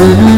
Mm-hmm.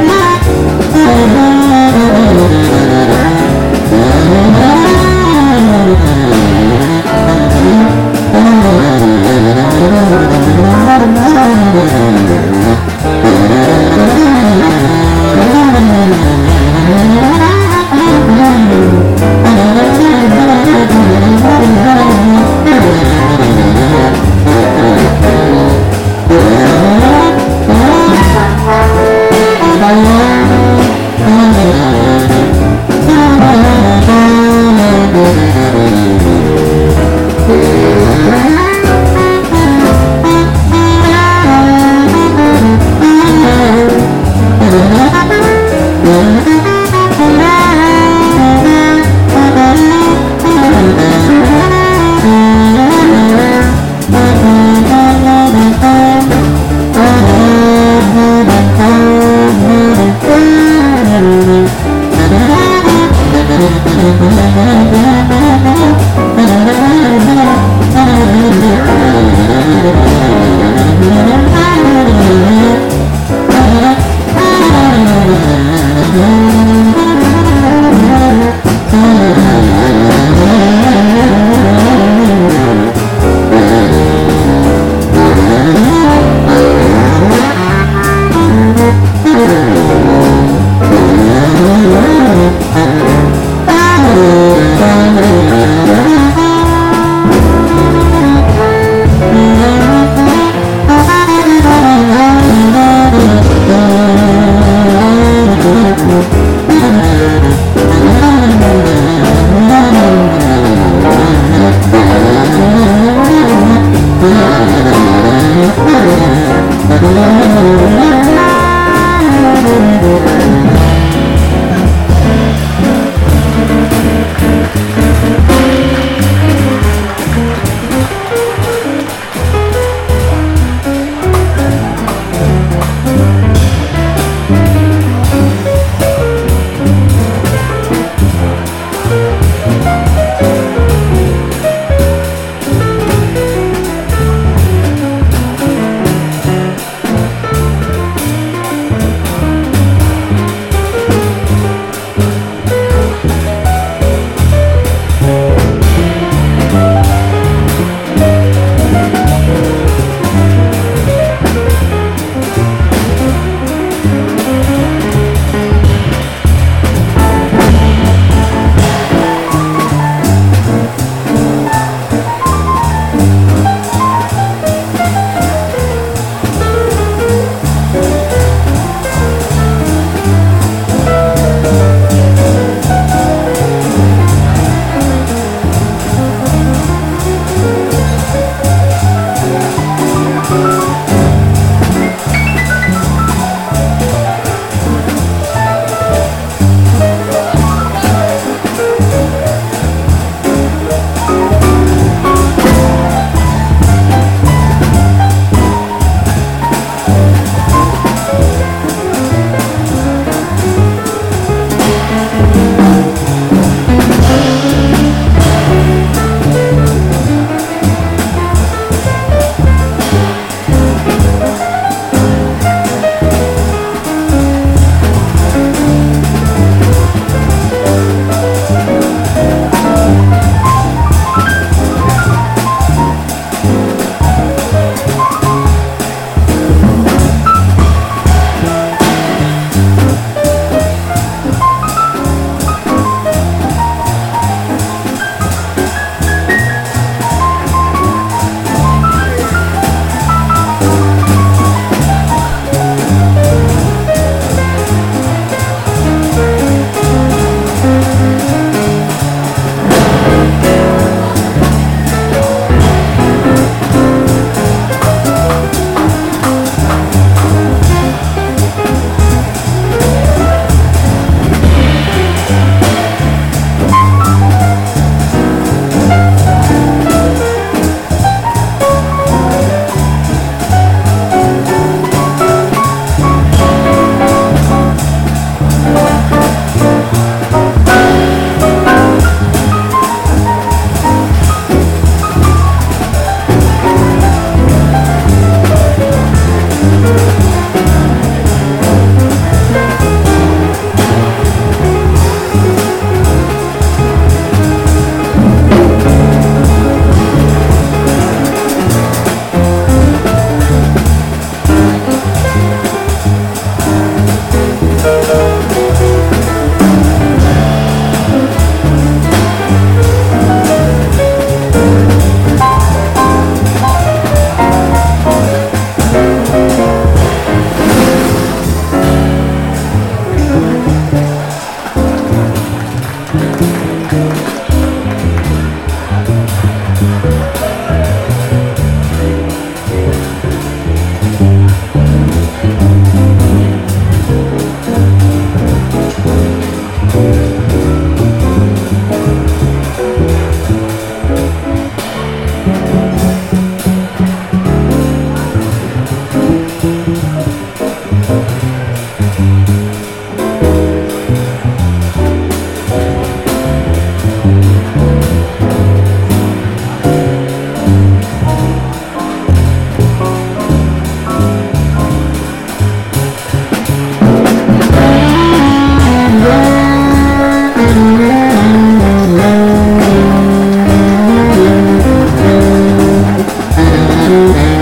Thank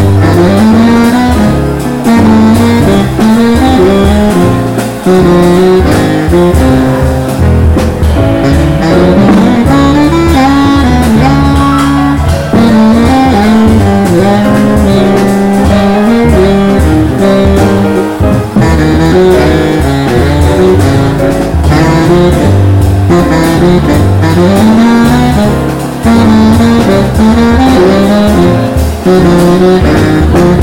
you. Thank